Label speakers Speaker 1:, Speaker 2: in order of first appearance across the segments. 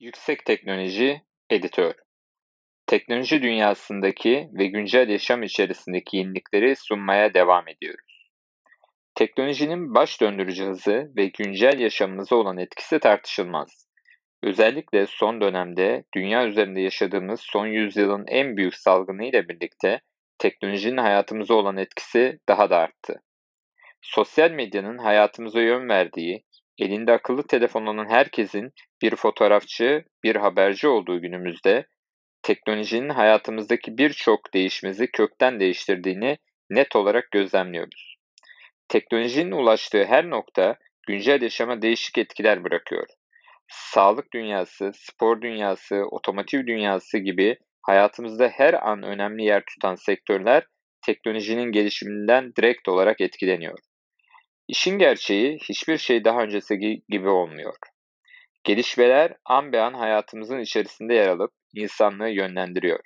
Speaker 1: Yüksek Teknoloji Editör Teknoloji dünyasındaki ve güncel yaşam içerisindeki yenilikleri sunmaya devam ediyoruz. Teknolojinin baş döndürücü hızı ve güncel yaşamımıza olan etkisi tartışılmaz. Özellikle son dönemde dünya üzerinde yaşadığımız son yüzyılın en büyük salgını ile birlikte teknolojinin hayatımıza olan etkisi daha da arttı. Sosyal medyanın hayatımıza yön verdiği, elinde akıllı telefon olan herkesin bir fotoğrafçı, bir haberci olduğu günümüzde teknolojinin hayatımızdaki birçok değişmezi kökten değiştirdiğini net olarak gözlemliyoruz. Teknolojinin ulaştığı her nokta güncel yaşama değişik etkiler bırakıyor. Sağlık dünyası, spor dünyası, otomotiv dünyası gibi hayatımızda her an önemli yer tutan sektörler teknolojinin gelişiminden direkt olarak etkileniyor. İşin gerçeği hiçbir şey daha öncesi gibi olmuyor. Gelişmeler an be an hayatımızın içerisinde yer alıp insanlığı yönlendiriyor.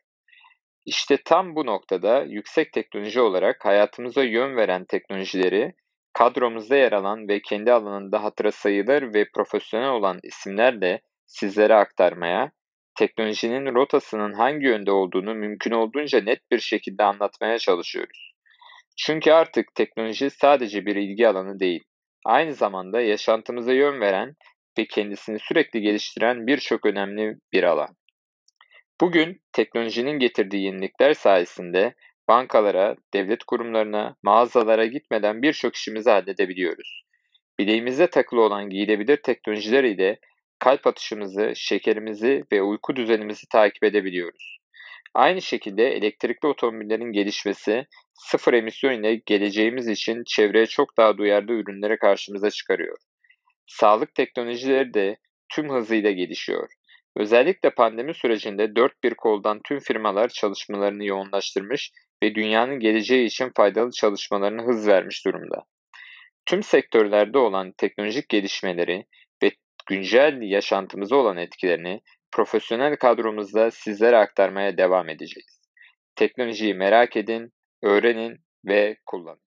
Speaker 1: İşte tam bu noktada yüksek teknoloji olarak hayatımıza yön veren teknolojileri kadromuzda yer alan ve kendi alanında hatıra sayılır ve profesyonel olan isimlerle sizlere aktarmaya, teknolojinin rotasının hangi yönde olduğunu mümkün olduğunca net bir şekilde anlatmaya çalışıyoruz. Çünkü artık teknoloji sadece bir ilgi alanı değil, aynı zamanda yaşantımıza yön veren ve kendisini sürekli geliştiren birçok önemli bir alan. Bugün teknolojinin getirdiği yenilikler sayesinde bankalara, devlet kurumlarına, mağazalara gitmeden birçok işimizi halledebiliyoruz. Bileğimize takılı olan giyilebilir teknolojiler ile kalp atışımızı, şekerimizi ve uyku düzenimizi takip edebiliyoruz. Aynı şekilde elektrikli otomobillerin gelişmesi sıfır emisyon ile geleceğimiz için çevreye çok daha duyarlı ürünlere karşımıza çıkarıyor. Sağlık teknolojileri de tüm hızıyla gelişiyor. Özellikle pandemi sürecinde dört bir koldan tüm firmalar çalışmalarını yoğunlaştırmış ve dünyanın geleceği için faydalı çalışmalarına hız vermiş durumda. Tüm sektörlerde olan teknolojik gelişmeleri ve güncel yaşantımıza olan etkilerini profesyonel kadromuzda sizlere aktarmaya devam edeceğiz. Teknolojiyi merak edin, öğrenin ve kullanın.